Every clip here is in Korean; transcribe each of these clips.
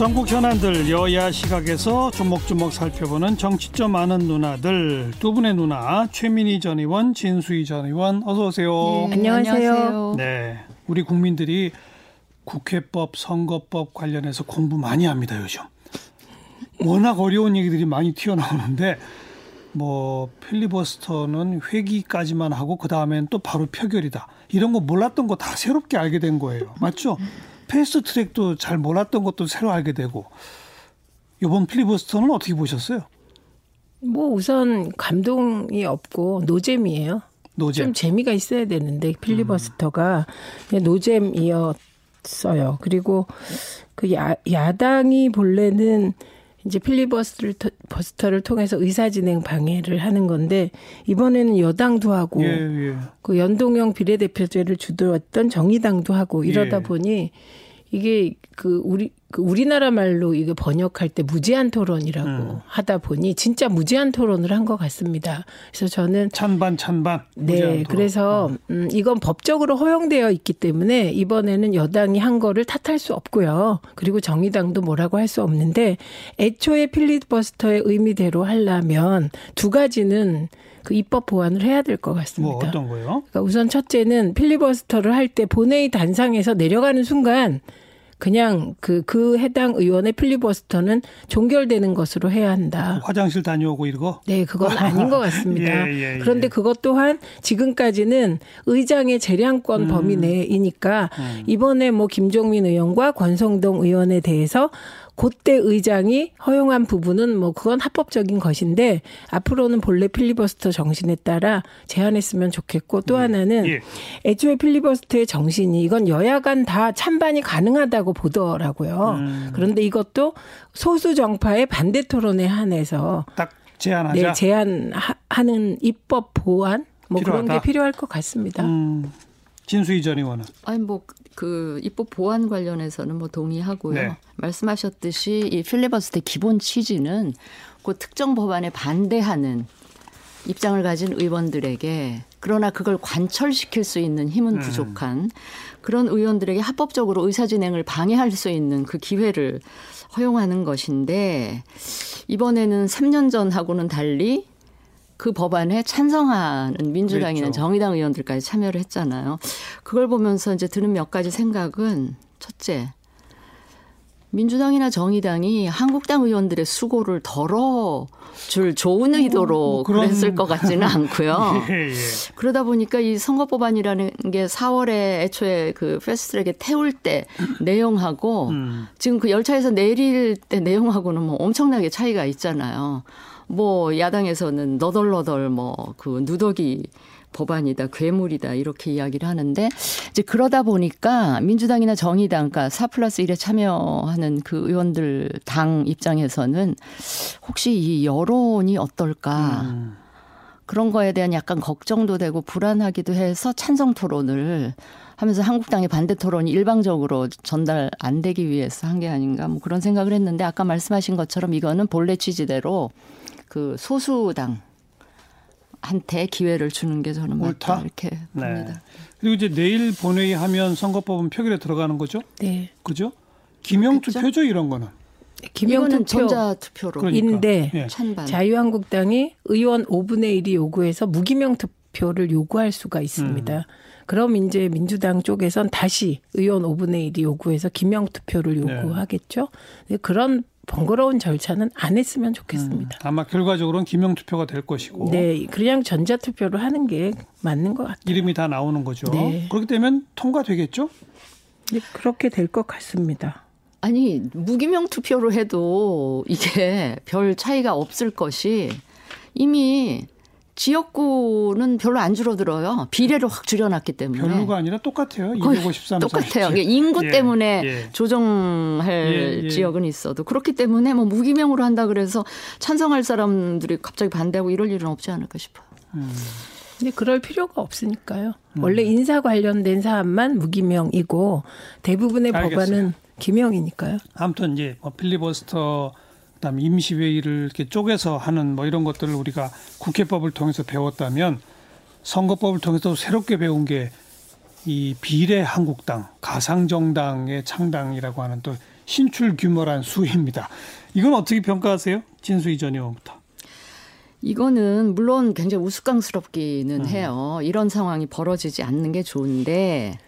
전국 현안들 여야 시각에서 조목조목 살펴보는 정치점 아는 누나들 두 분의 누나 최민희 전 의원, 진수희 전 의원 어서 오세요. 네, 안녕하세요. 네, 우리 국민들이 국회법, 선거법 관련해서 공부 많이 합니다 요즘. 워낙 어려운 얘기들이 많이 튀어나오는데 뭐 필리버스터는 회기까지만 하고 그 다음엔 또 바로 표결이다. 이런 거 몰랐던 거 다 새롭게 알게 된 거예요. 맞죠? 패스트 트랙도 잘 몰랐던 것도 새로 알게 되고 이번 필리버스터는 어떻게 보셨어요? 뭐 우선 감동이 없고 노잼이에요. 노잼. 좀 재미가 있어야 되는데 필리버스터가 그냥 노잼이었어요. 그리고 그 야, 야당이 본래는 이제 필리버스터를 버스터를 통해서 의사진행 방해를 하는 건데 이번에는 여당도 하고 예, 예. 그 연동형 비례대표제를 주도했던 정의당도 하고 이러다 예. 보니 이게 그 우리 그 우리나라 말로 이거 번역할 때 무제한 토론이라고 음. 하다 보니 진짜 무제한 토론을 한 것 같습니다. 그래서 저는 찬반 찬반. 네. 그래서 어. 음, 이건 법적으로 허용되어 있기 때문에 이번에는 여당이 한 거를 탓할 수 없고요. 그리고 정의당도 뭐라고 할 수 없는데 애초에 필리버스터의 의미대로 하려면 두 가지는 그 입법 보완을 해야 될 것 같습니다. 뭐 어떤 거요? 그러니까 우선 첫째는 필리버스터를 할 때 본회의 단상에서 내려가는 순간 그냥 그, 그 해당 의원의 필리버스터는 종결되는 것으로 해야 한다. 화장실 다녀오고 이거. 네, 그건 아닌 것 같습니다. 예, 예, 예. 그런데 그것 또한 지금까지는 의장의 재량권 음. 범위 내이니까 이번에 뭐 김종민 의원과 권성동 의원에 대해서 그때 의장이 허용한 부분은 뭐 그건 합법적인 것인데 앞으로는 본래 필리버스터 정신에 따라 제한했으면 좋겠고 또 하나는 예. 애초에 필리버스터의 정신이 이건 여야 간 다 찬반이 가능하다고 보더라고요. 음. 그런데 이것도 소수 정파의 반대 토론에 한해서 딱 제안하자. 네, 제한하는 입법 보완 뭐 그런 필요하다. 게 필요할 것 같습니다. 음, 진수희 전 의원은. 아니 뭐 그 입법 보완 관련해서는 뭐 동의하고요. 네. 말씀하셨듯이 이 필리버스터의 기본 취지는 그 특정 법안에 반대하는 입장을 가진 의원들에게 그러나 그걸 관철시킬 수 있는 힘은 음. 부족한 그런 의원들에게 합법적으로 의사진행을 방해할 수 있는 그 기회를 허용하는 것인데 이번에는 3년 전하고는 달리 그 법안에 찬성하는 민주당이나 그랬죠. 정의당 의원들까지 참여를 했잖아요. 그걸 보면서 이제 드는 몇 가지 생각은 첫째, 민주당이나 정의당이 한국당 의원들의 수고를 덜어줄 좋은 의도로 뭐 그런- 그랬을 것 같지는 않고요. 예, 예. 그러다 보니까 이 선거법안이라는 게 4월에 애초에 그 패스트트랙에 태울 때 내용하고 음. 지금 그 열차에서 내릴 때 내용하고는 뭐 엄청나게 차이가 있잖아요. 뭐 야당에서는 너덜너덜 뭐 그 누더기 법안이다, 괴물이다 이렇게 이야기를 하는데 이제 그러다 보니까 민주당이나 정의당, 그러니까 4 플러스 1에 참여하는 그 의원들 당 입장에서는 혹시 이 여론이 어떨까 음. 그런 거에 대한 약간 걱정도 되고 불안하기도 해서 찬성 토론을 하면서 한국당의 반대 토론이 일방적으로 전달 안 되기 위해서 한 게 아닌가 뭐 그런 생각을 했는데 아까 말씀하신 것처럼 이거는 본래 취지대로 그 소수당 한테 기회를 주는 게 저는 맞다 옳다? 이렇게 네. 봅니다. 그리고 이제 내일 본회의 하면 선거법은 표결에 들어가는 거죠? 네. 그죠? 기명 그렇죠. 투표죠 이런 거는. 기명투표 전자 투표로 그러니까. 인데 예. 찬반. 자유한국당이 의원 5분의 1이 요구해서 무기명 투표를 요구할 수가 있습니다. 음. 그럼 이제 민주당 쪽에선 다시 의원 5분의 1이 요구해서 기명 투표를 네. 요구하겠죠. 근데 그런 번거로운 절차는 안 했으면 좋겠습니다. 아마 결과적으로는 기명 투표가 될 것이고 네, 그냥 전자 투표로 하는 게 맞는 것 같아요. 이름이 다 나오는 거죠. 네. 그렇게 되면 통과되겠죠? 네, 그렇게 될 것 같습니다. 아니 무기명 투표로 해도 이게 별 차이가 없을 것이 이미 지역구는 별로 안 줄어들어요. 비례를 확 줄여놨기 때문에. 별로가 아니라 똑같아요. 거의 253, 똑같아요. 47. 이게 인구 예, 때문에 예. 조정할 예, 예. 지역은 있어도 그렇기 때문에 뭐 무기명으로 한다 그래서 찬성할 사람들이 갑자기 반대하고 이럴 일은 없지 않을까 싶어요. 근데 그럴 필요가 없으니까요. 음. 원래 인사 관련된 사안만 무기명이고 대부분의 알겠어요. 법안은 기명이니까요. 아무튼 이제 뭐 필리버스터 그다음 에 임시회의를 이렇게 쪼개서 하는 뭐 이런 것들을 우리가 국회법을 통해서 배웠다면 선거법을 통해서 새롭게 배운 게 이 비례 한국당 가상 정당의 창당이라고 하는 또 신출 규모란 수입니다. 이건 어떻게 평가하세요? 진수희 전 의원부터. 이거는 물론 굉장히 우스꽝스럽기는 음. 해요. 이런 상황이 벌어지지 않는 게 좋은데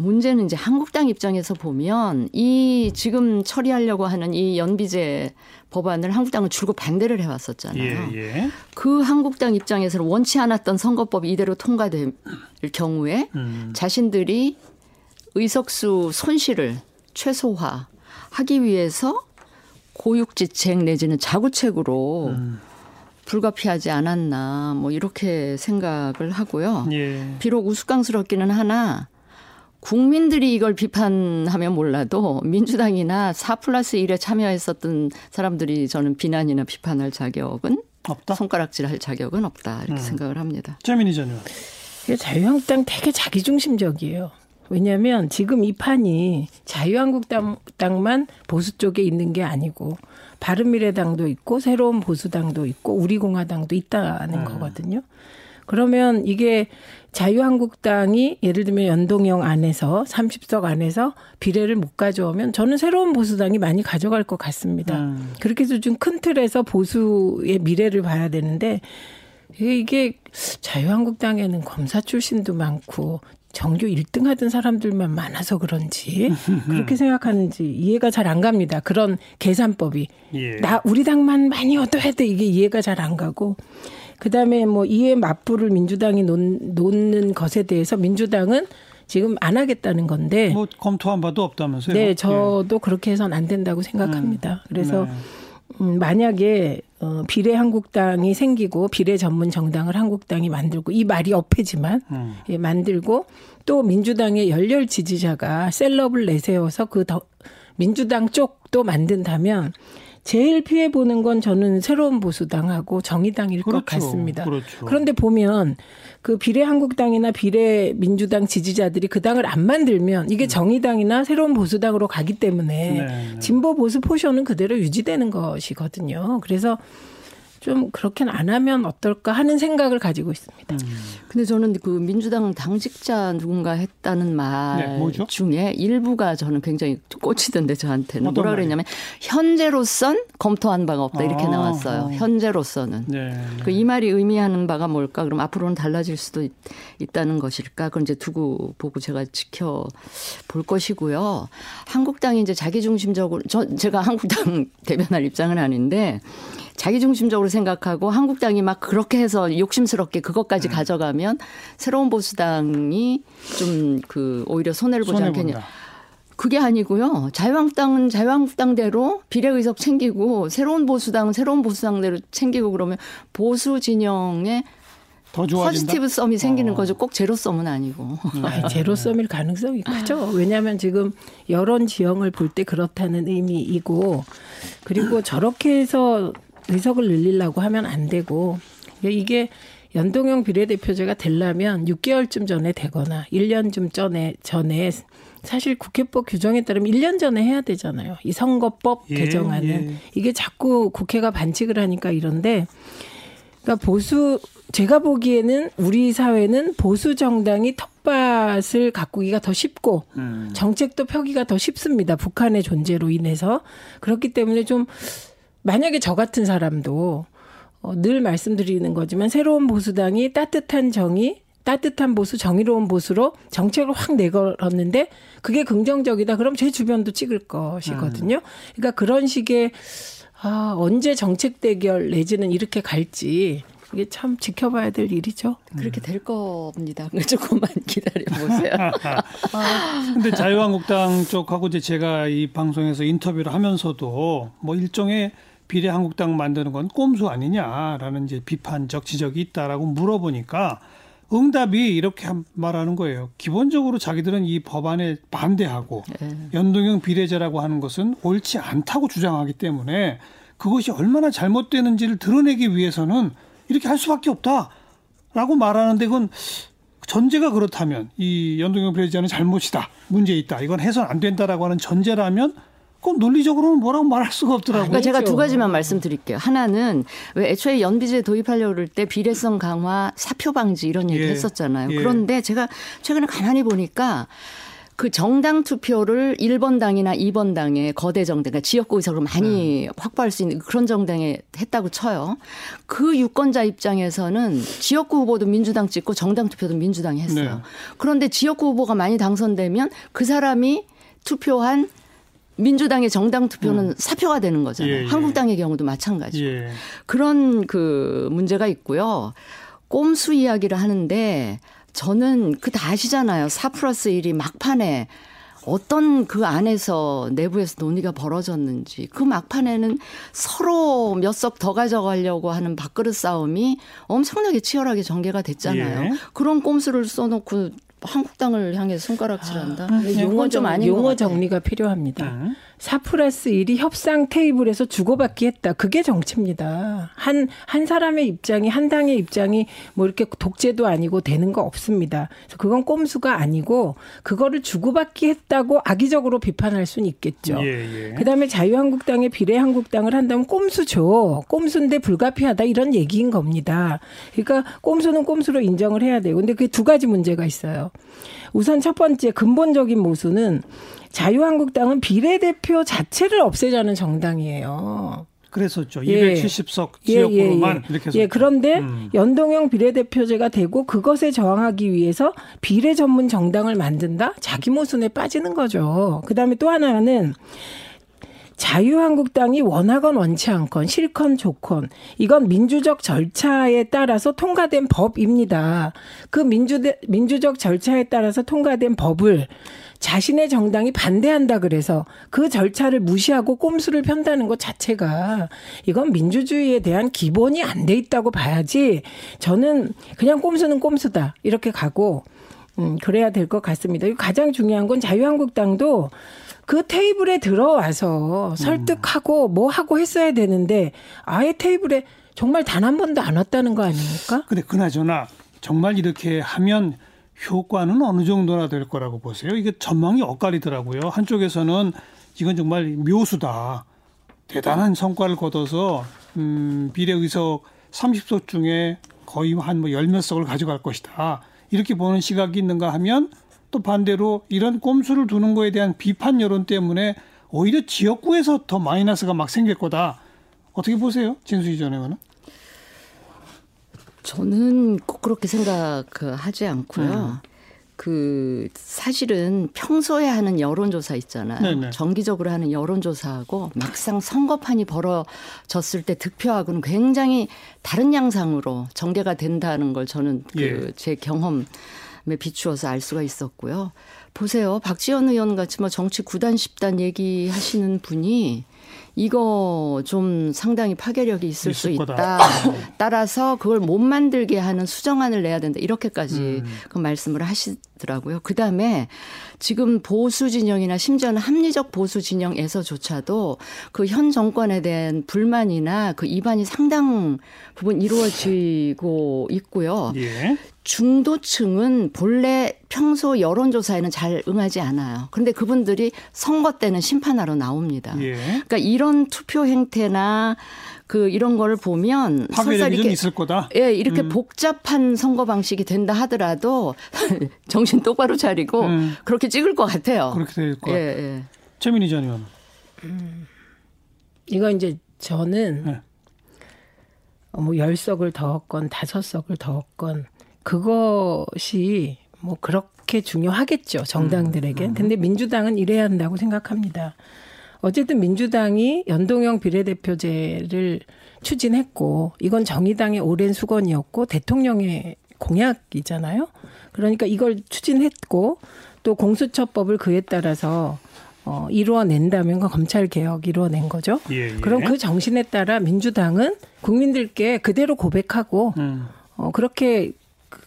문제는 이제 한국당 입장에서 보면 이 지금 처리하려고 하는 이 연비제 법안을 한국당은 줄곧 반대를 해왔었잖아요. 예, 예. 그 한국당 입장에서는 원치 않았던 선거법이 이대로 통과될 경우에 음. 자신들이 의석수 손실을 최소화하기 위해서 고육지책 내지는 자구책으로 음. 불가피하지 않았나 뭐 이렇게 생각을 하고요. 예. 비록 우스꽝스럽기는 하나 국민들이 이걸 비판하면 몰라도 민주당이나 4 플러스 1에 참여했었던 사람들이 저는 비난이나 비판할 자격은 없다. 손가락질할 자격은 없다 이렇게 음. 생각을 합니다. 최민희 전 의원. 자유한국당 되게 자기중심적이에요. 왜냐하면 지금 이 판이 자유한국당만 보수 쪽에 있는 게 아니고 바른미래당도 있고 새로운 보수당도 있고 우리공화당도 있다는 음. 거거든요. 그러면 이게 자유한국당이 예를 들면 연동형 안에서 30석 안에서 비례를 못 가져오면 저는 새로운 보수당이 많이 가져갈 것 같습니다. 음. 그렇게 해서 좀 큰 틀에서 보수의 미래를 봐야 되는데 이게 자유한국당에는 검사 출신도 많고 정규 1등 하던 사람들만 많아서 그런지 그렇게 생각하는지 이해가 잘 안 갑니다. 그런 계산법이. 예. 나 우리 당만 많이 얻어야 돼. 이게 이해가 잘 안 가고. 그다음에 뭐 이해 맞불을 민주당이 놓, 놓는 것에 대해서 민주당은 지금 안 하겠다는 건데 뭐 검토한 바도 없다면서요? 네, 저도 예. 그렇게 해서는 안 된다고 생각합니다. 음. 그래서 네. 음, 만약에 어, 비례 한국당이 생기고 비례 전문 정당을 한국당이 만들고 이 말이 어폐지만 음. 예, 만들고 또 민주당의 열렬 지지자가 셀럽을 내세워서 그 더, 민주당 쪽도 만든다면 제일 피해 보는 건 저는 새로운 보수당하고 정의당일 그렇죠. 것 같습니다. 그렇죠. 그런데 보면 그 비례 한국당이나 비례 민주당 지지자들이 그 당을 안 만들면 이게 음. 정의당이나 새로운 보수당으로 가기 때문에 네. 진보 보수 포션은 그대로 유지되는 것이거든요. 그래서 좀 그렇게는 안 하면 어떨까 하는 생각을 가지고 있습니다. 음. 근데 저는 그 민주당 당직자 누군가 했다는 말 네, 중에 일부가 저는 굉장히 꽂히던데 저한테는 뭐라 그랬냐면 현재로선 검토한 바가 없다 이렇게 아, 나왔어요. 아. 현재로서는. 네. 그이 말이 의미하는 바가 뭘까? 그럼 앞으로는 달라질 수도 있, 다는 것일까? 그건 이제 두고 보고 제가 지켜 볼 것이고요. 한국당이 이제 자기 중심적으로 저 제가 한국당 대변할 입장은 아닌데 자기중심적으로 생각하고 한국당이 막 그렇게 해서 욕심스럽게 그것까지 음. 가져가면 새로운 보수당이 좀 그 오히려 손해를 보지 않겠냐. 그게 아니고요. 자유한국당은 자유한국당대로 비례의석 챙기고 새로운 보수당은 새로운 보수당대로 챙기고 그러면 보수 진영에 더 positive sum이 생기는 어. 거죠. 꼭 zero sum은 아니고. 아 zero sum일 가능성이 크죠. 왜냐하면 지금 여론 지형을 볼 때 그렇다는 의미이고 그리고 저렇게 해서 의석을 늘리려고 하면 안 되고 이게 연동형 비례대표제가 되려면 6개월쯤 전에 되거나 1년쯤 전에 전에 사실 국회법 규정에 따르면 1년 전에 해야 되잖아요. 이 선거법 예, 개정안은 예. 이게 자꾸 국회가 반칙을 하니까 이런데 그러니까 보수 제가 보기에는 우리 사회는 보수 정당이 텃밭을 가꾸기가 더 쉽고 음. 정책도 펴기가 더 쉽습니다. 북한의 존재로 인해서 그렇기 때문에 좀 만약에 저 같은 사람도 어, 늘 말씀드리는 거지만 새로운 보수당이 따뜻한 정의, 따뜻한 보수, 정의로운 보수로 정책을 확 내걸었는데 그게 긍정적이다. 그럼 제 주변도 찍을 것이거든요. 그러니까 그런 식의 아, 언제 정책 대결 내지는 이렇게 갈지 이게 참 지켜봐야 될 일이죠. 그렇게 될 겁니다. 조금만 기다려 보세요. 아, 근데 자유한국당 쪽하고 이제 제가 이 방송에서 인터뷰를 하면서도 뭐 일종의 비례 한국당 만드는 건 꼼수 아니냐라는 이제 비판적 지적이 있다라고 물어보니까 응답이 이렇게 말하는 거예요. 기본적으로 자기들은 이 법안에 반대하고 네. 연동형 비례제라고 하는 것은 옳지 않다고 주장하기 때문에 그것이 얼마나 잘못되는지를 드러내기 위해서는 이렇게 할 수밖에 없다라고 말하는데 그건 전제가 그렇다면 이 연동형 비례제는 잘못이다, 문제 있다, 이건 해선 안 된다라고 하는 전제라면 그건 논리적으로는 뭐라고 말할 수가 없더라고요. 그러니까 제가 두 가지만 말씀드릴게요. 하나는 왜 애초에 연비제 도입하려고 그럴 때 비례성 강화, 사표 방지 이런 얘기 예. 했었잖아요. 예. 그런데 제가 최근에 가만히 보니까 그 정당 투표를 1번 당이나 2번 당에 거대 정당, 그러니까 지역구 의석을 많이 음. 확보할 수 있는 그런 정당에 했다고 쳐요. 그 유권자 입장에서는 지역구 후보도 민주당 찍고 정당 투표도 민주당이 했어요. 네. 그런데 지역구 후보가 많이 당선되면 그 사람이 투표한 민주당의 정당 투표는 음. 사표가 되는 거잖아요. 예, 예. 한국당의 경우도 마찬가지고. 예. 그런 그 문제가 있고요. 꼼수 이야기를 하는데 저는 그 다 아시잖아요. 4 플러스 1이 막판에 어떤 그 안에서 내부에서 논의가 벌어졌는지 그 막판에는 서로 몇 석 더 가져가려고 하는 밥그릇 싸움이 엄청나게 치열하게 전개가 됐잖아요. 예. 그런 꼼수를 써놓고 한국당을 향해 손가락질한다. 아, 용어 좀 아닌 용어 정리가 필요합니다. 음. 4 플러스 1이 협상 테이블에서 주고받기 했다. 그게 정치입니다. 한, 한 사람의 입장이, 한 당의 입장이 뭐 이렇게 독재도 아니고 되는 거 없습니다. 그래서 그건 꼼수가 아니고 그거를 주고받기 했다고 악의적으로 비판할 수는 있겠죠. 예, 예. 그 다음에 자유한국당의 비례한국당을 한다면 꼼수죠. 꼼수인데 불가피하다 이런 얘기인 겁니다. 그러니까 꼼수는 꼼수로 인정을 해야 되고. 근데 그게 두 가지 문제가 있어요. 우선 첫 번째 근본적인 모순은 자유한국당은 비례대표 자체를 없애자는 정당이에요. 그랬었죠. 270석 예. 지역구로만 예, 예, 이렇게 예, 그런데 음. 연동형 비례대표제가 되고 그것에 저항하기 위해서 비례 전문 정당을 만든다? 자기 모순에 빠지는 거죠. 그다음에 또 하나는 자유한국당이 원하건 원치 않건 실건 좋건 이건 민주적 절차에 따라서 통과된 법입니다. 그 민주 민주적 절차에 따라서 통과된 법을 자신의 정당이 반대한다 그래서 그 절차를 무시하고 꼼수를 편다는 것 자체가 이건 민주주의에 대한 기본이 안 돼 있다고 봐야지 저는 그냥 꼼수는 꼼수다 이렇게 가고 음 그래야 될 것 같습니다. 가장 중요한 건 자유한국당도 그 테이블에 들어와서 설득하고 뭐 하고 했어야 되는데 아예 테이블에 정말 단 한 번도 안 왔다는 거 아닙니까? 근데 그나저나 정말 이렇게 하면 효과는 어느 정도나 될 거라고 보세요? 이게 전망이 엇갈리더라고요. 한쪽에서는 이건 정말 묘수다. 대단한 성과를 거둬서 음, 비례 의석 30석 중에 거의 한뭐 열몇 석을 가져갈 것이다. 이렇게 보는 시각이 있는가 하면 또 반대로 이런 꼼수를 두는 거에 대한 비판 여론 때문에 오히려 지역구에서 더 마이너스가 막 생길 거다. 어떻게 보세요? 진수희 전 의원은? 저는 꼭 그렇게 생각하지 않고요. 음. 그 사실은 평소에 하는 여론조사 있잖아요. 네네. 정기적으로 하는 여론조사하고 막상 선거판이 벌어졌을 때 득표하고는 굉장히 다른 양상으로 전개가 된다는 걸 저는 그제 예. 경험에 비추어서 알 수가 있었고요. 보세요. 박지원 의원 같이 뭐 정치 구단 십단 얘기하시는 분이 이거 좀 상당히 파괴력이 있을, 수 있다. 따라서 그걸 못 만들게 하는 수정안을 내야 된다. 이렇게까지 음. 그 말씀을 하시더라고요. 그 다음에 지금 보수 진영이나 심지어는 합리적 보수 진영에서조차도 그 현 정권에 대한 불만이나 그 이반이 상당 부분 이루어지고 있고요. 예. 중도층은 본래 평소 여론조사에는 잘 응하지 않아요. 그런데 그분들이 선거 때는 심판하러 나옵니다. 예. 그러니까 이런 투표 행태나 그 이런 거를 보면 설사 이렇게 있을 거다. 예, 이렇게 음. 복잡한 선거 방식이 된다 하더라도 정신 똑바로 차리고 음. 그렇게 찍을 것 같아요. 그렇게 될 것. 예, 예. 최민희 전 의원. 음. 이거 이제 저는 네. 뭐 열석을 더 얻건 다섯 석을 더 얻건 그것이 뭐 그렇게 중요하겠죠 정당들에게. 음. 근데 민주당은 이래야 한다고 생각합니다. 어쨌든 민주당이 연동형 비례대표제를 추진했고 이건 정의당의 오랜 수건이었고 대통령의 공약이잖아요. 그러니까 이걸 추진했고 또 공수처법을 그에 따라서 어, 이루어낸다면 그 검찰 개혁 이루어낸 거죠. 예, 예. 그럼 그 정신에 따라 민주당은 국민들께 그대로 고백하고 음. 어, 그렇게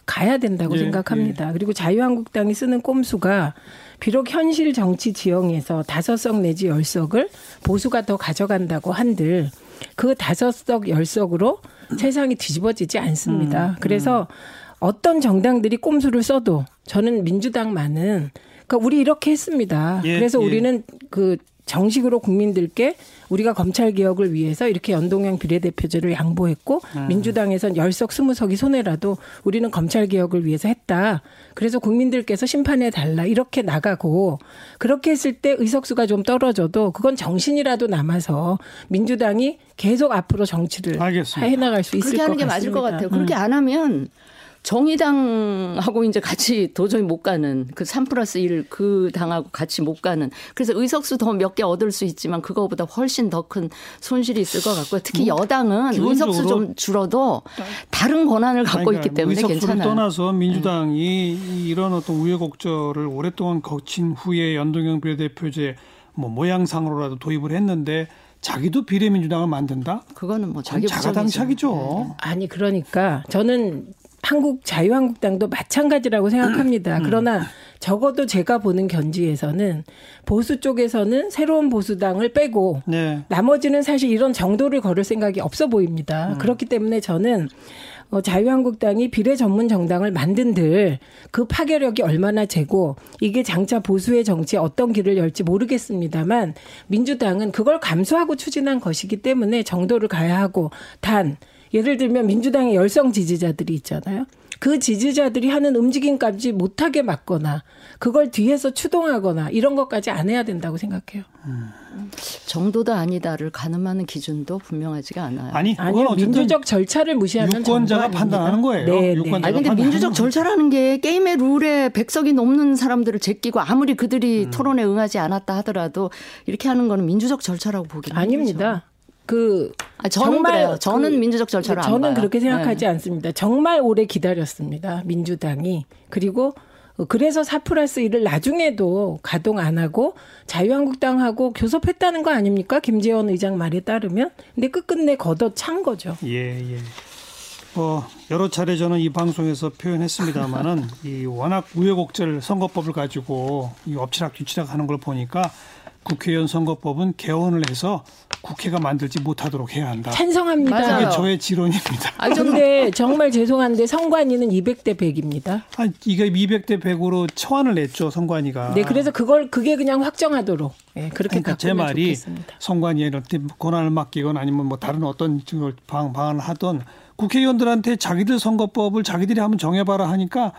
가야 된다고 예, 생각합니다. 예. 그리고 자유한국당이 쓰는 꼼수가 비록 현실 정치 지형에서 다섯 석 내지 열 석을 보수가 더 가져간다고 한들 그 다섯 석, 열 석으로 세상이 뒤집어지지 않습니다. 음, 음. 그래서 어떤 정당들이 꼼수를 써도 저는 민주당만은 그러니까 우리 이렇게 했습니다. 예, 그래서 예. 우리는 그 정식으로 국민들께 우리가 검찰 개혁을 위해서 이렇게 연동형 비례대표제를 양보했고 음. 민주당에선 열석 스무 석이 손해라도 우리는 검찰 개혁을 위해서 했다. 그래서 국민들께서 심판해 달라 이렇게 나가고 그렇게 했을 때 의석수가 좀 떨어져도 그건 정신이라도 남아서 민주당이 계속 앞으로 정치를 알겠습니다. 해나갈 수 있을 것 같습니다. 그렇게 하는 게 맞을 것 같아요. 그렇게 음. 안 하면 정의당하고 이제 같이 도저히 못 가는 그3 플러스 1 그 당하고 같이 못 가는 그래서 의석수 더 몇 개 얻을 수 있지만 그거보다 훨씬 더 큰 손실이 있을 것 같고요. 특히 뭐 여당은 의석수 좀 줄어도 다른 권한을 갖고 그러니까 있기 때문에 의석수를 괜찮아요. 떠나서 민주당이 네. 이런 어떤 우여곡절을 오랫동안 거친 후에 연동형 비례대표제 뭐 모양상으로라도 도입을 했는데 자기도 비례민주당을 만든다? 그거는 뭐 자기 자가당착이죠. 네. 아니 그러니까 저는 한국 자유한국당도 마찬가지라고 생각합니다. 음. 그러나 적어도 제가 보는 견지에서는 보수 쪽에서는 새로운 보수당을 빼고 네. 나머지는 사실 이런 정도를 걸을 생각이 없어 보입니다. 음. 그렇기 때문에 저는 어, 자유한국당이 비례 전문 정당을 만든들 그 파괴력이 얼마나 재고 이게 장차 보수의 정치에 어떤 길을 열지 모르겠습니다만 민주당은 그걸 감수하고 추진한 것이기 때문에 정도를 가야 하고 단 예를 들면 민주당의 열성 지지자들이 있잖아요. 그 지지자들이 하는 움직임까지 못하게 막거나 그걸 뒤에서 추동하거나 이런 것까지 안 해야 된다고 생각해요. 음. 정도도 아니다를 가늠하는 기준도 분명하지가 않아요. 아니, 아니 민주적 절차를 무시하는 유권자가 판단하는 거예요. 네, 네. 아니 근데 민주적 절차라는 게 게임의 룰에 백석이 넘는 사람들을 제끼고 아무리 그들이 음. 토론에 응하지 않았다 하더라도 이렇게 하는 거는 민주적 절차라고 보기는 아닙니다. 그 아, 정말 그래요. 저는 그, 민주적 절차를 저는 그렇게 생각하지 네. 않습니다. 정말 오래 기다렸습니다. 민주당이 그리고 그래서 4 플러스 1을 나중에도 가동 안 하고 자유한국당하고 교섭했다는 거 아닙니까? 김재원 의장 말에 따르면. 근데 끝끝내 걷어찬 거죠. 예, 예. 뭐 여러 차례 저는 이 방송에서 표현했습니다마는 이 워낙 우여곡절 선거법을 가지고 이 엎치락 뒤치락 하는 걸 보니까 국회의원 선거법은 개헌을 해서 국회가 만들지 못하도록 해야 한다. 찬성합니다. 맞아요. 그게 저의 지론입니다. 아, 근데 정말 죄송한데 선관위는 200대 100입니다. 아, 이게 200대 100으로 처안을 냈죠, 선관위가. 네, 그래서 그걸 그게 그냥 확정하도록 네, 그렇게 그러니까 제 말이 선관위한테 권한을 맡기거나 아니면 뭐 다른 어떤 방, 방안을 하던 국회의원들한테 자기들 선거법을 자기들이 한번 정해봐라 하니까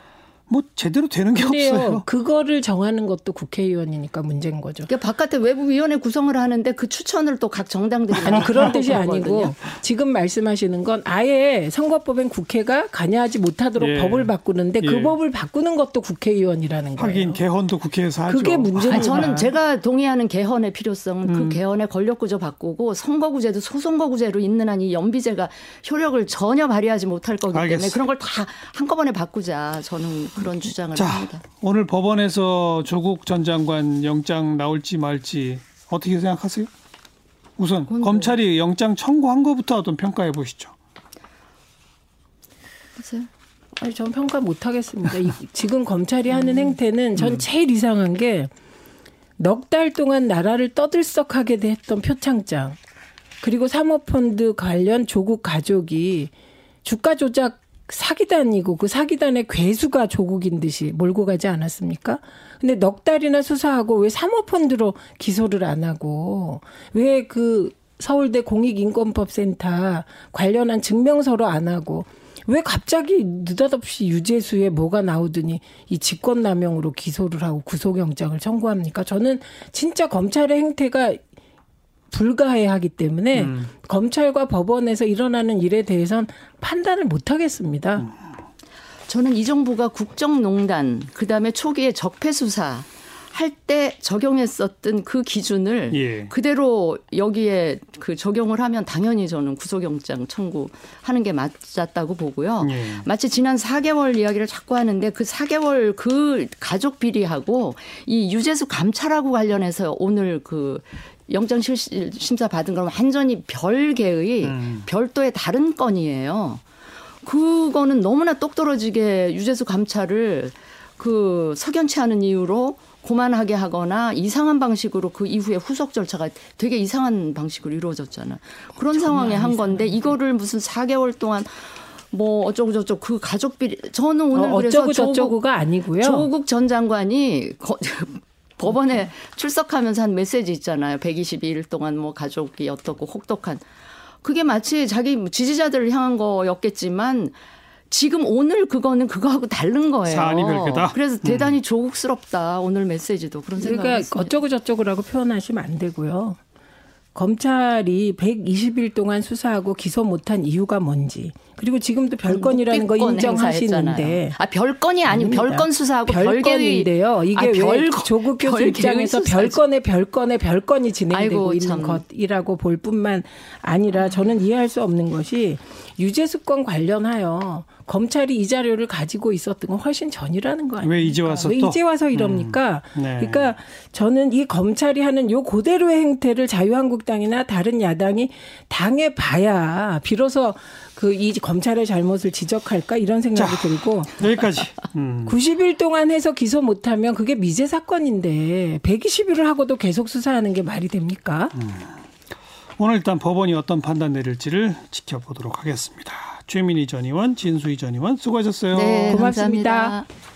뭐 제대로 되는 게 그래요. 없어요. 그거를 정하는 것도 국회의원이니까 문제인 거죠. 그러니까 바깥에 외부위원회 구성을 하는데 그 추천을 또 각 정당들이 아니 그런 뜻이 아니고 지금 말씀하시는 건 아예 선거법엔 국회가 관여하지 못하도록 예. 법을 바꾸는데 그 예. 법을 바꾸는 것도 국회의원이라는 거예요. 하긴 개헌도 국회에서 하죠. 그게 문제입니다. 저는 제가 동의하는 개헌의 필요성은 그 음. 그 개헌의 권력구조 바꾸고 선거구제도 소선거구제로 있는 한 이 연비제가 효력을 전혀 발휘하지 못할 거기 때문에 알겠습니다. 그런 걸 다 한꺼번에 바꾸자. 저는 그런 주장을 자, 합니다. 오늘 법원에서 조국 전 장관 영장 나올지 말지 어떻게 생각하세요? 우선 검찰이 영장 청구한 것부터 어떤 평가해 보시죠. 보세요. 아니 전 평가 못 하겠습니다. 지금 검찰이 하는 음. 행태는 전 음. 제일 이상한 게 넉 달 동안 나라를 떠들썩하게 했던 표창장 그리고 사모펀드 관련 조국 가족이 주가 조작 사기단이고 그 사기단의 괴수가 조국인 듯이 몰고 가지 않았습니까? 근데 넉 달이나 수사하고 왜 사모펀드로 기소를 안 하고 왜그 서울대 공익인권법센터 관련한 증명서로 안 하고 왜 갑자기 느닷없이 유재수에 뭐가 나오더니 이 직권남용으로 기소를 하고 구속영장을 청구합니까? 저는 진짜 검찰의 행태가 불가해하기 때문에 음. 검찰과 법원에서 일어나는 일에 대해선 판단을 못 하겠습니다. 음. 저는 이 정부가 국정농단 그다음에 초기에 적폐 수사 할때 적용했었던 그 기준을 예. 그대로 여기에 그 적용을 하면 당연히 저는 구속영장 청구하는 게 맞았다고 보고요. 예. 마치 지난 4개월 이야기를 자꾸 하는데 그 4개월 그 가족 비리하고 이 유재수 감찰하고 관련해서 오늘 그 영장 심사 받은 건 완전히 별개의 음. 별도의 다른 건이에요. 그거는 너무나 똑 떨어지게 유재수 감찰을 그 석연치 않은 이유로 고만하게 하거나 이상한 방식으로 그 이후에 후속 절차가 되게 이상한 방식으로 이루어졌잖아. 그런 상황에 한 건데 이거를 무슨 4개월 동안 뭐 어쩌고 저쩌고 그 가족 비리 저는 오늘 어, 그래서 어쩌고 저쩌고가 아니고요. 조국 전 장관이 법원에 출석하면서 한 메시지 있잖아요. 122일 동안 뭐 가족이 어떻고 혹독한 그게 마치 자기 지지자들을 향한 거였겠지만 지금 오늘 그거는 그거하고 다른 거예요. 사안이 별개다. 그래서 대단히 조국스럽다. 오늘 메시지도 그런 생각이 그러니까 했습니다. 어쩌고 저쩌고라고 표현하시면 안 되고요. 검찰이 120일 동안 수사하고 기소 못한 이유가 뭔지 그리고 지금도 별건이라는 거 인정하시는데. 아 별건이 아닙니다. 별건 수사하고 별건인데요. 이게 아, 왜 별- 조국 교수 입장에서. 별건의 별건의 별건이 진행되고 아이고, 있는 참. 것이라고 볼 뿐만 아니라 저는 이해할 수 없는 것이 유죄 수권 관련하여 검찰이 이 자료를 가지고 있었던 건 훨씬 전이라는 거 아니에요? 왜 이제 와서 왜 또? 이제 와서 이럽니까? 음. 네. 그러니까 저는 이 검찰이 하는 요 고대로의 행태를 자유한국당이나 다른 야당이 당해 봐야 비로소 그 이 검찰의 잘못을 지적할까 이런 생각이 자. 들고 여기까지. 음. 90일 동안 해서 기소 못하면 그게 미제 사건인데 120일을 하고도 계속 수사하는 게 말이 됩니까? 오늘 일단 법원이 어떤 판단 내릴지를 지켜보도록 하겠습니다. 최민희 전 의원, 진수희 전 의원 수고하셨어요. 네, 고맙습니다. 감사합니다.